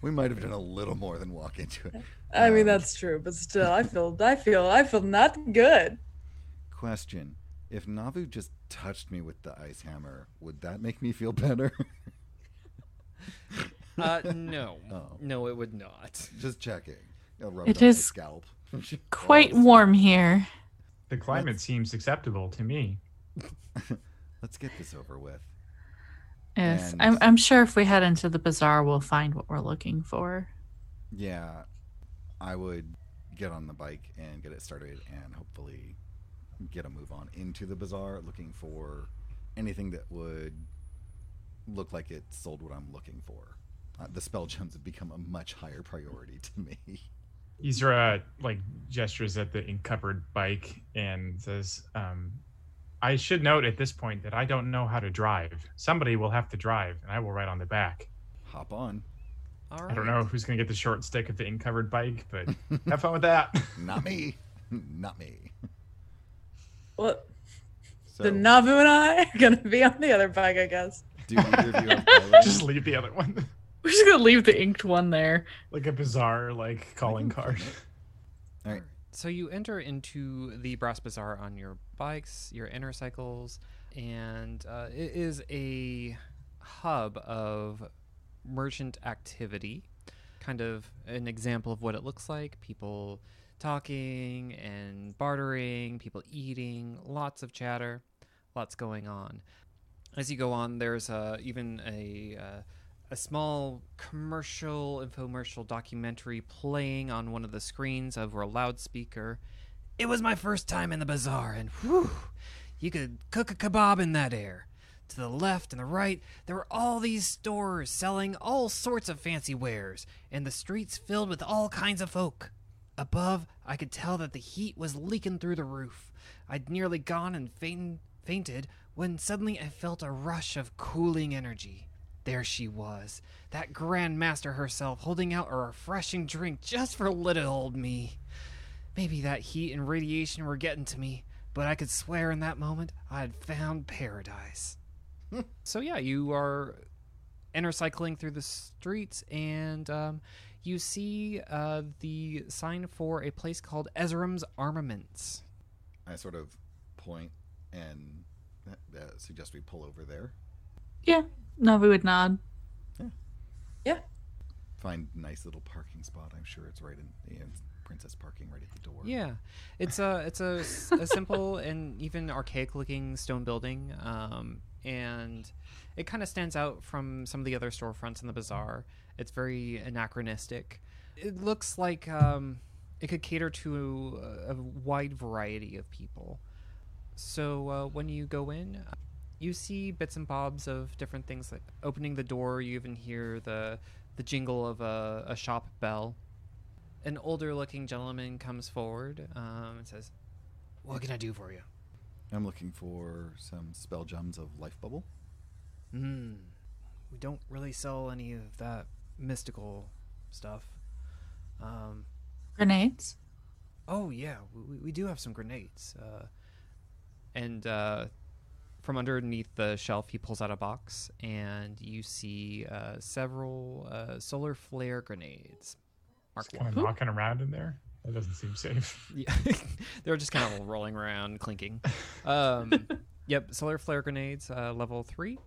We might have done a little more than walk into it. I mean, Um, that's true, but still, I feel, I feel, I feel not good. Question: If Navu just touched me with the ice hammer, would that make me feel better? Uh, no. Oh. No, it would not. just checking. I'll It it, on scalp. Quite Well, warm here. The climate Let's- seems acceptable to me. Let's get this over with. Yes, And- I'm. I'm sure if we head into the bazaar, we'll find what we're looking for. Yeah, I would get on the bike and get it started, and hopefully get a move on into the bazaar, looking for anything that would look like it sold what I'm looking for. Uh, the spell gems have become a much higher priority to me. Isra like gestures at the encumbered bike and says, um, "I should note at this point that I don't know how to drive. Somebody will have to drive, and I will ride on the back. Hop on. All right. I don't know who's going to get the short stick of the encumbered bike, but have fun with that." Not me. Not me. What? So, the Navu and I are gonna be on the other bike, I guess. do either of you have piloting? Just leave the other one, We're just gonna leave the inked one there. like a bizarre like calling card. flip All right. So you enter into the Brass Bazaar on your bikes, your enercycles, and uh, it is a hub of merchant activity. Kind of an example of what it looks like. People talking and bartering, people eating, lots of chatter, lots going on. As you go on, there's uh, even a uh, a small commercial infomercial documentary playing on one of the screens over a loudspeaker. It was my first time in the bazaar, and whew, you could cook a kebab in that air. To the left and the right, there were all these stores selling all sorts of fancy wares, and the streets filled with all kinds of folk. Above, I could tell that the heat was leaking through the roof. I'd nearly gone and faint- fainted when suddenly I felt a rush of cooling energy. There she was, that Grand Master herself, holding out a refreshing drink just for little old me. Maybe that heat and radiation were getting to me, but I could swear in that moment I had found paradise. so yeah, you are inner cycling through the streets, and um, you see uh, the sign for a place called Ezram's Armaments. I sort of point and uh, suggest we pull over there. Yeah, Navu would nod. Yeah. yeah. Find nice little parking spot. I'm sure it's right in the princess parking right at the door. Yeah, it's a it's a simple and even archaic looking stone building, um, and it kind of stands out from some of the other storefronts in the bazaar. It's very anachronistic. It looks like um, it could cater to a, a wide variety of people. So uh, when you go in, you see bits and bobs of different things. Like opening the door, you even hear the the jingle of a, a shop bell an older looking gentleman comes forward um, and says, What can I do for you? I'm looking for some spell gems of life bubble. Hmm. We don't really sell any of that mystical stuff. Um, Grenades. oh, yeah, we, we do have some grenades. Uh, and uh, from underneath the shelf, he pulls out a box, and you see uh, several uh, solar flare grenades. Mark Kind of knocking around in there. That doesn't seem safe. Yeah, they're just kind of rolling around, clinking. Um, yep, solar flare grenades, uh, level three.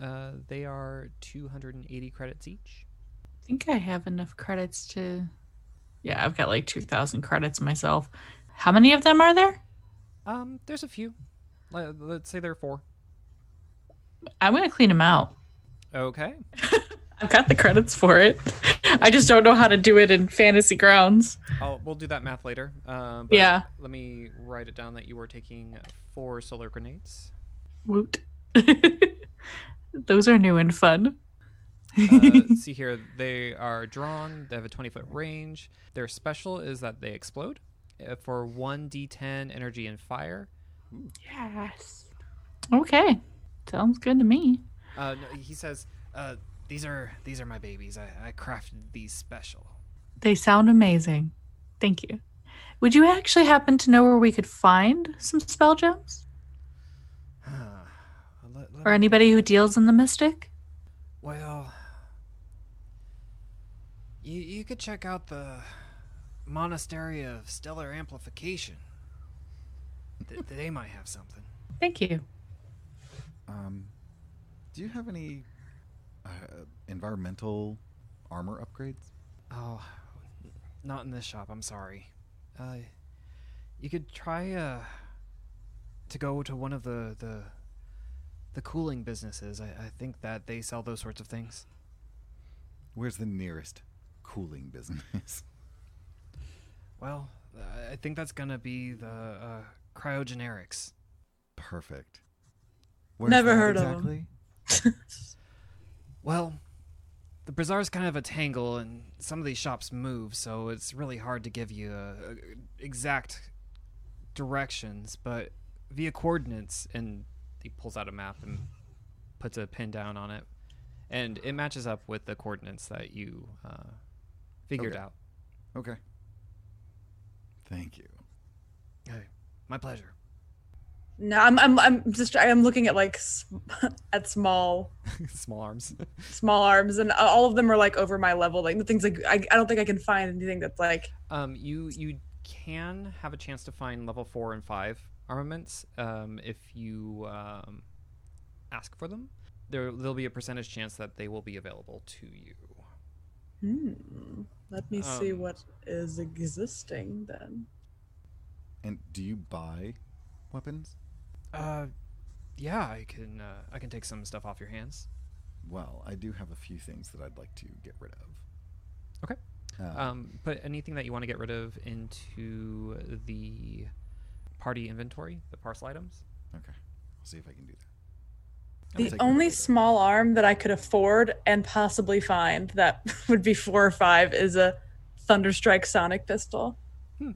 Uh, they are 280 credits each. I think I have enough credits to. Yeah, I've got like 2,000 credits myself. How many of them are there? Um, there's a few. Let, let's say there are four. I'm going to clean them out. Okay. I've got the credits for it. I just don't know how to do it in Fantasy Grounds. I'll, we'll do that math later. Uh, but Yeah. Let me write it down that you were taking four solar grenades. Woot. Those are new and fun. Uh, see here, they are drawn. They have a 20 foot range. Their special is that they explode uh, for 1d10 energy and fire. Yes. Okay. Sounds good to me. Uh, no, he says, uh, "These are these are my babies. I, I crafted these special." They sound amazing. Thank you. Would you actually happen to know where we could find some spell gems? Let- let Or me- anybody who deals in the mystic? Well, you you could check out the Monastery of Stellar Amplification. Th- they might have something. Thank you. Um, do you have any uh, environmental armor upgrades? Oh, not in this shop. I'm sorry. Uh, you could try uh to go to one of the the the cooling businesses. I, I think that they sell those sorts of things. Where's the nearest cooling business? Well, I- I think that's gonna be the uh, cryogenerics. Perfect. Where's Never that heard of exactly? Well, the bazaar's kind of a tangle, and some of these shops move, so it's really hard to give you uh, exact directions. But via coordinates, and he pulls out a map and puts a pin down on it, and it matches up with the coordinates that you uh, figured Okay. out. Okay. Thank you. Hey, my pleasure. No, I'm I'm I'm just I'm looking at like at small Small arms. small arms, and all of them are like over my level. Like the things like I, I don't think I can find anything that's like Um, you you can have a chance to find level four and five armaments um, if you um, ask for them. There there'll be a percentage chance that they will be available to you. Hmm. Let me see Um, what is existing then. And do you buy weapons? Uh, yeah, I can uh, I can take some stuff off your hands. Well, I do have a few things that I'd like to get rid of. Okay. Uh, Um, put anything that you want to get rid of into the party inventory, the parcel items. okay. I'll see if I can do that. The only small arm that I could afford and possibly find that would be four or five is a Thunderstrike Sonic pistol, Which is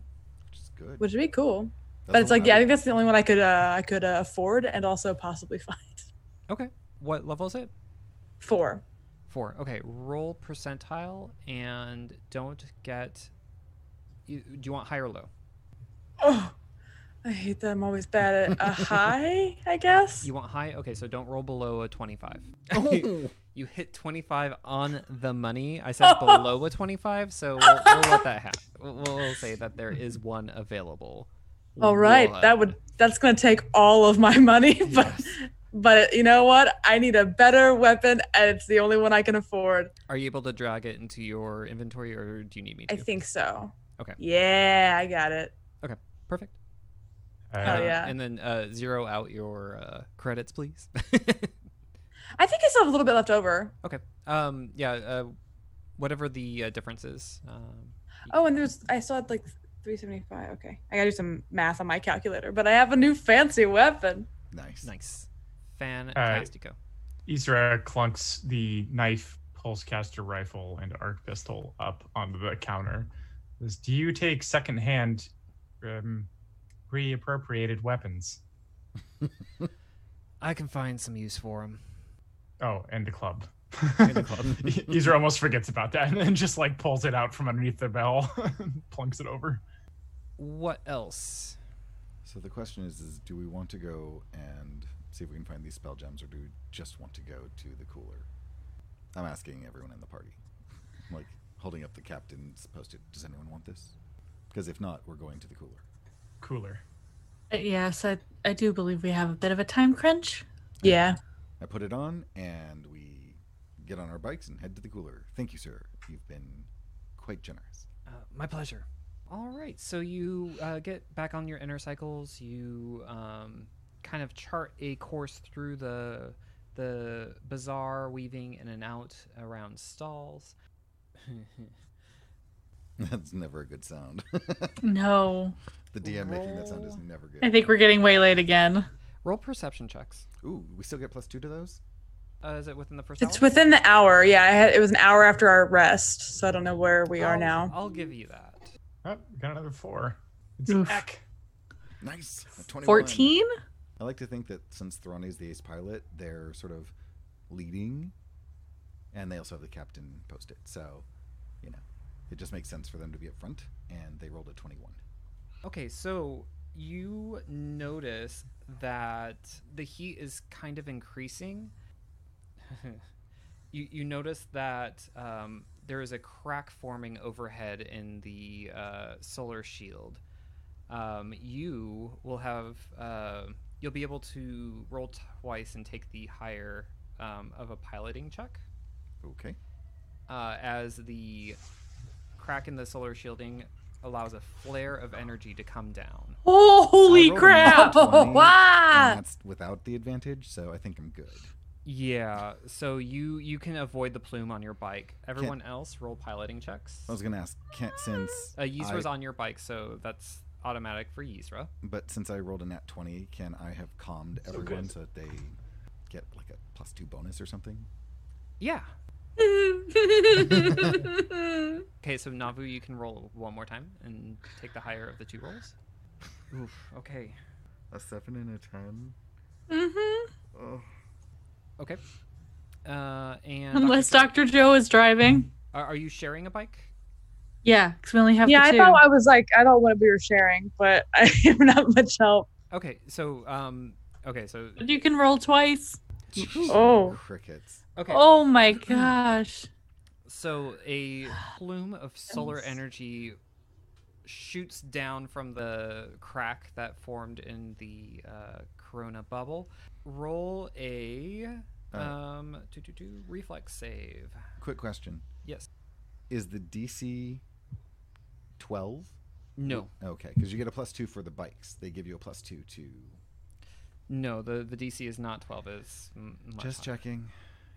good. which would be cool. That's but it's like, yeah, I think that's the only one I could uh, I could uh, afford and also possibly find. Okay. What level is it? Four. Four. Okay. Roll percentile and don't get. You, do you want high or low? Oh, I hate that. I'm always bad at a high, I guess. You want high? Okay, so don't roll below a 25. Oh. You hit 25 on the money. I said below a 25, so we'll, we'll let that happen. We'll, we'll say that there is one available. All right, that would that's gonna take all of my money, but Yes. but you know what? I need a better weapon, and it's the only one I can afford. Are you able to drag it into your inventory, or do you need me to? I think so. Okay. Yeah, I got it. Okay, perfect. Uh, Oh, yeah. And then uh, zero out your uh, credits, please. I think I still have a little bit left over. okay. Um. Yeah. Uh, whatever the uh, difference is. Um, Oh, and there's I still had like 375. Okay, I gotta do some math on my calculator, but I have a new fancy weapon. Nice. nice. Fantastico. Isra clunks the knife, pulse caster rifle, and arc pistol up onto the counter. Says, Do you take secondhand um, reappropriated weapons? I can find some use for him. Oh, and the club. And a club. Isra almost forgets about that and then just like pulls it out from underneath the bell, plunks it over. What else? So the question is, is do we want to go and see if we can find these spell gems, or do we just want to go to the cooler? I'm asking everyone in the party. like holding up the captain's post-it. Does anyone want this? Because if not, we're going to the cooler. Cooler. Uh, Yes, I, I do believe we have a bit of a time crunch. Yeah. I put it on, and we get on our bikes and head to the cooler. Thank you, sir. You've been quite generous. Uh, my pleasure. All right, so you uh, get back on your enercycles. You um, kind of chart a course through the the bazaar, weaving in and out around stalls. That's never a good sound. No, the DM making that sound is never good. I think we're getting waylaid again. Roll perception checks. Ooh, we still get plus two to those. Uh, is it within the first It's hour? within the hour. Yeah, I had, it was an hour after our rest, so I don't know where we are I'll- now. I'll give you that. Oh, we got another four. It's Oof. Eck. Nice. 21. 14? I like to think that since Thorane is the ace pilot, they're sort of leading, and they also have the captain posted. So, you know, it just makes sense for them to be up front, and they rolled a 21. Okay, so you notice that the heat is kind of increasing. you you notice that um, there is a crack forming overhead in the uh, solar shield. Um, you will have uh, you'll be able to roll twice and take the higher um, of a piloting check Okay. uh, as the crack in the solar shielding allows a flare of energy to come down. Holy I rolled a crap! 20, Wow. that's without the advantage, so I think I'm good. Yeah, so you you can avoid the plume on your bike. Everyone else roll piloting checks. I was gonna ask, can't since Uh, Isra's I- on your bike, so that's automatic for Isra. but since I rolled a nat 20, can I have calmed everyone good. so that they get like a plus two bonus or something? Yeah. Okay, so Navu, you can roll one more time and take the higher of the two rolls. Oof. Okay. A seven and a ten. Mm-hmm. Oh. Okay. Uh, and Unless Dr. Dr. Joe is driving. Are, are you sharing a bike? Yeah, because we only have yeah, the I two. thought I was like I thought what we were sharing, but I am not much help. Okay, so um, okay, so But you can roll twice. Oh. Crickets. Okay, Oh my gosh. so a plume of solar energy shoots down from the crack that formed in the uh, corona bubble. Roll a um, two two two reflex save. Quick question: Yes. Is the DC twelve? No. Okay, because you get a plus two for the bikes. They give you a plus two to. No, the the DC is not twelve. It's m- much Just higher. checking.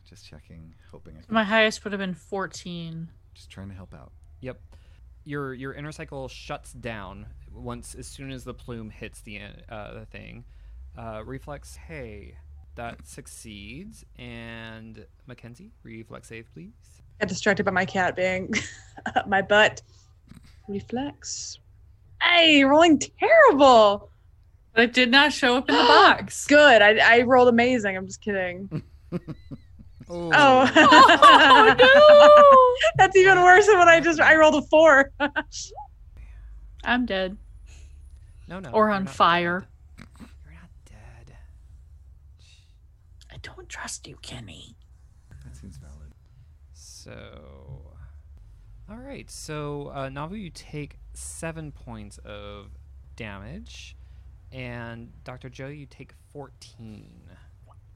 Just checking. Hoping I can. My highest would have been 14. Just trying to help out. Yep. Your your enercycle shuts down once as soon as the plume hits the uh, the thing. Uh, reflex, hey, that succeeds. And Mackenzie, reflex save, please. Got distracted by my cat being up my butt. Reflex. Hey, rolling terrible. But it did not show up in the box. Good. I, I rolled amazing. I'm just kidding. Oh, Oh. Oh, That's even worse than when I just I rolled a four. I'm dead. No, no. Or on not fire. dead. You're not dead. I don't trust you, Kenny. That seems valid. So, all right. So, uh, Navu, you take seven points of damage, and Dr. Joe, you take fourteen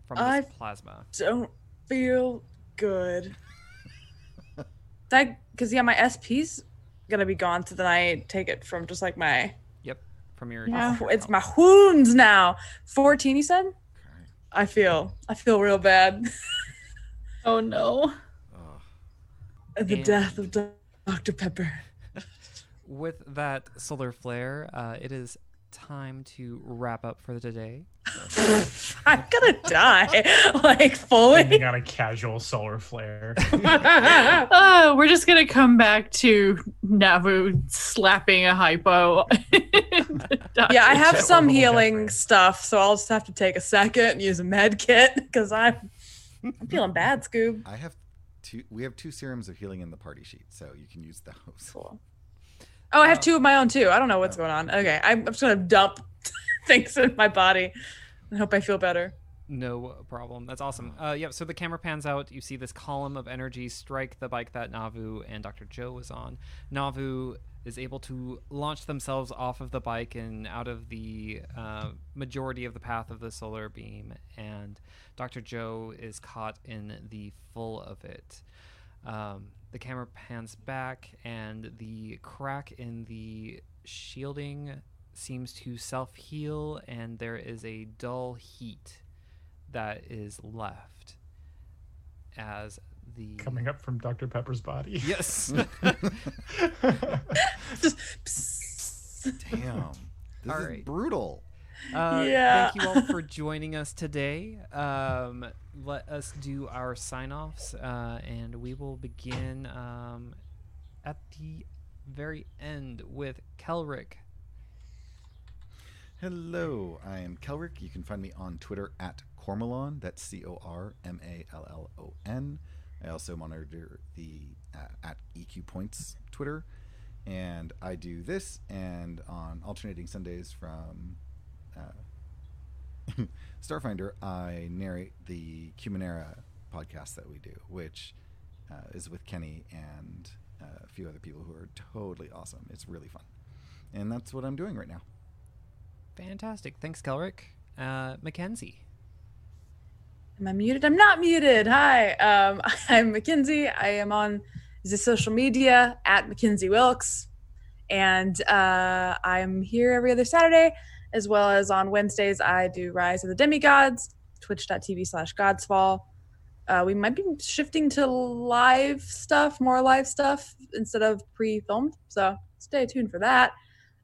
from this I- plasma. Don't feel good. that because yeah, my SP's gonna be gone, so then I take it from just like my Yep, from your. Yeah. Oh, it's my wounds now. 14, you said? Okay. I feel I feel real bad. Oh no. Ugh. the And- death of Dr. Pepper. With that solar flare, uh, it is time to wrap up for the day. I'm gonna die. like fully. Ending on a casual solar flare. Oh, we're just gonna come back to Navu slapping a hypo. yeah, I have some healing memory. stuff, so I'll just have to take a second and use a med kit because I'm I'm feeling bad, Scoob. I have two. We have two serums of healing in the party sheet, so you can use those. Cool. Oh, I have two of my own too. I don't know what's going on. Okay, I'm, I'm just gonna dump things in my body and hope I feel better. No problem. That's awesome. Uh, yeah, so the camera pans out. You see this column of energy strike the bike that Navu and Dr. Joe was on. Navu is able to launch themselves off of the bike and out of the uh, majority of the path of the solar beam, and Dr. Joe is caught in the full of it. Um, the camera pans back, and the crack in the shielding seems to self heal, and there is a dull heat that is left as the Coming up from Dr. Pepper's body. Yes. Just psst. Damn, this All is right. brutal. Uh, Yeah. Thank you all for joining us today. Um, let us do our sign offs, uh, and we will begin um, at the very end with Kelrick. Hello, I am Kelrick. You can find me on Twitter at Cormallon. That's C O R M A L L O N. I also monitor the uh, at EQ Points Twitter, and I do this and on alternating Sundays from uh, Starfinder, I narrate the Cumanera podcast that we do, which uh, is with Kenny and uh, a few other people who are totally awesome. It's really fun, and that's what I'm doing right now. Fantastic. Thanks, Kelrick. Uh, Mackenzie. Am I muted? I'm not muted. Hi, um, I'm Mackenzie. I am on the social media at Mackenzie Wilkes, and uh, I'm here every other Saturday, as well as on Wednesdays. I do Rise of the Demigods, twitch.tv slash Godsfall. Uh, we might be shifting to live stuff, more live stuff instead of pre-filmed. So stay tuned for that.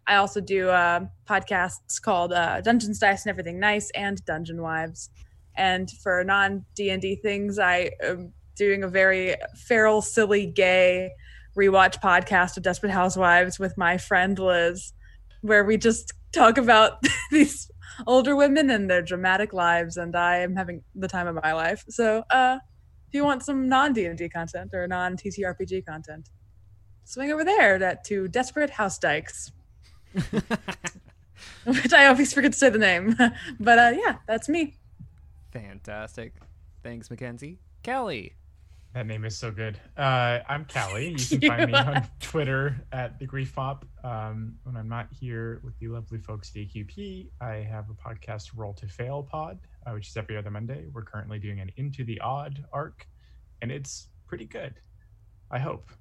I also do uh, podcasts called uh, Dungeons, Dice, and Everything Nice and Dungeon Wives. And for non D and D things, I am doing a very feral, silly, gay rewatch podcast of Desperate Housewives with my friend Liz, where we just talk about these older women and their dramatic lives. And I am having the time of my life. So, uh, if you want some non D and D content or non TTRPG content, swing over there to, to Desperate House Dykes which I always forget to say the name. but uh, yeah, that's me. Fantastic. Thanks, Mackenzie. Kelly. That name is so good. Uh, I'm Callie. You can find me on Twitter at the Grief Mop. Um, when I'm not here with the lovely folks at AQP, I have a podcast, Roll to Fail Pod, uh, which is every other Monday. We're currently doing an Into the Odd arc, and it's pretty good. I hope.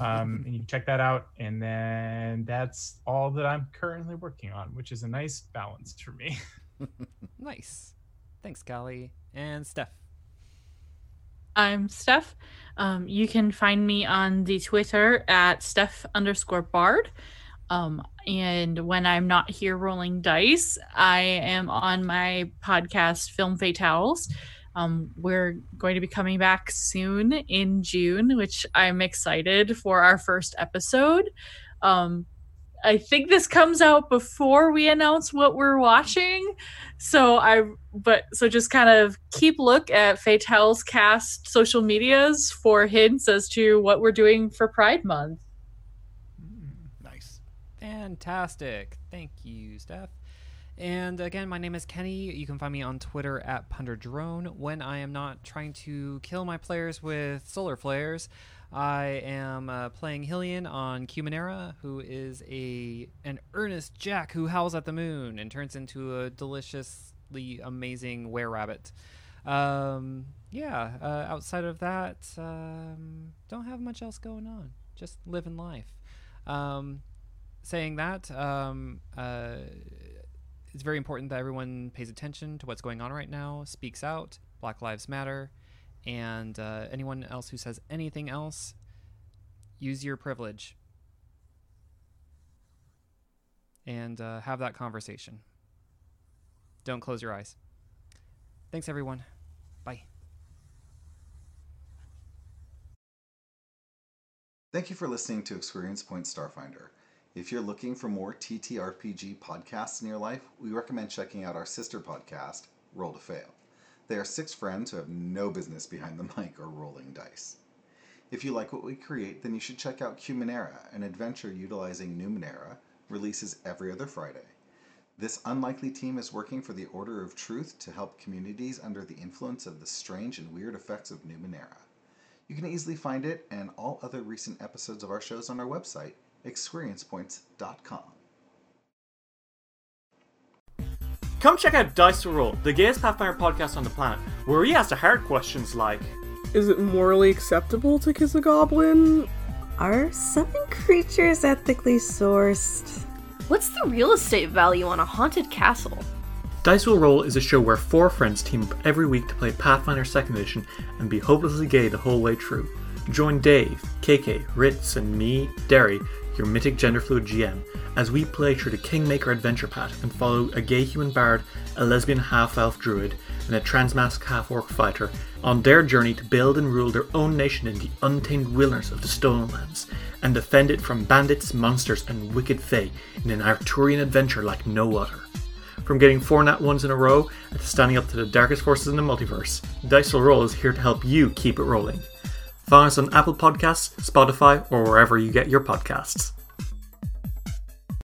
Um, and you can check that out. And then that's all that I'm currently working on, which is a nice balance for me. Nice. Thanks, Kelly. And Steph. I'm Steph. Um, you can find me on the Twitter at Steph underscore Bard. Um, and when I'm not here rolling dice, I am on my podcast Film Fatales. Um, we're going to be coming back soon in June, which I'm excited for our first episode. Um, I think this comes out before we announce what we're watching. So I but so just kind of keep look at Fatale's cast social medias for hints as to what we're doing for Pride Month. Mm-hmm. Nice. Fantastic. Thank you, Steph. And again, my name is Kenny. You can find me on Twitter at PunderDrone. When I am not trying to kill my players with solar flares, I am uh, playing Hillian on Cumanera, who is a an earnest Jack who howls at the moon and turns into a deliciously amazing were rabbit. Um, yeah. Uh, outside of that, um, don't have much else going on. Just living life. Um, saying that, um, uh, it's very important that everyone pays attention to what's going on right now, speaks out. Black Lives Matter. And uh, anyone else who says anything else, use your privilege and uh, have that conversation. Don't close your eyes. Thanks, everyone. Bye. Thank you for listening to Experience Point Starfinder. If you're looking for more TTRPG podcasts in your life, we recommend checking out our sister podcast, Roll to Fail. They are six friends who have no business behind the mic or rolling dice. If you like what we create, then you should check out Cumanera, an adventure utilizing Numenera, releases every other Friday. This unlikely team is working for the Order of Truth to help communities under the influence of the strange and weird effects of Numenera. You can easily find it and all other recent episodes of our shows on our website, experiencepoints.com. Come check out Dice to Roll, the gayest Pathfinder podcast on the planet, where we ask the hard questions like Is it morally acceptable to kiss a goblin? Are summon creatures ethically sourced? What's the real estate value on a haunted castle? Dice Will Roll is a show where four friends team up every week to play Pathfinder 2nd Edition and be hopelessly gay the whole way through. Join Dave, KK, Ritz, and me, Derry, your mythic genderfluid GM, as we play through the Kingmaker adventure path and follow a gay human bard, a lesbian half elf druid, and a transmasc half orc fighter on their journey to build and rule their own nation in the untamed wilderness of the Stolen Lands and defend it from bandits, monsters, and wicked fae in an Arthurian adventure like no other. From getting four nat ones in a row to standing up to the darkest forces in the multiverse, Dice Roll is here to help you keep it rolling. Find us on Apple Podcasts, Spotify, or wherever you get your podcasts.